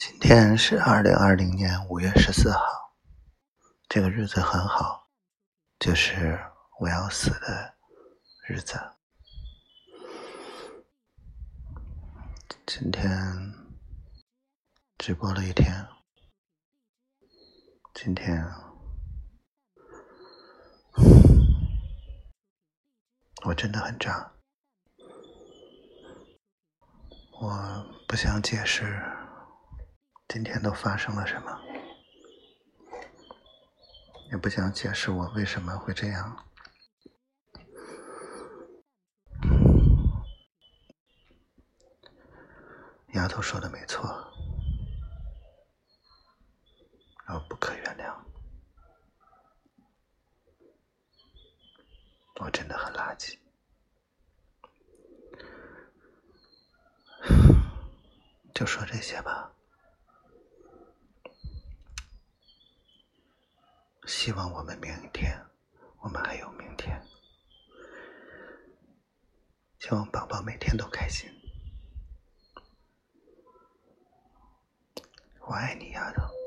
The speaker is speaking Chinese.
今天是二零二零年五月十四号，这个日子很好，就是我要死的日子。今天直播了一天，今天我真的很渣，我不想解释。今天都发生了什么？也不想解释我为什么会这样。丫头说的没错，我不可原谅，我真的很垃圾。就说这些吧。希望我们明天，我们还有明天。希望宝宝每天都开心。我爱你，丫头。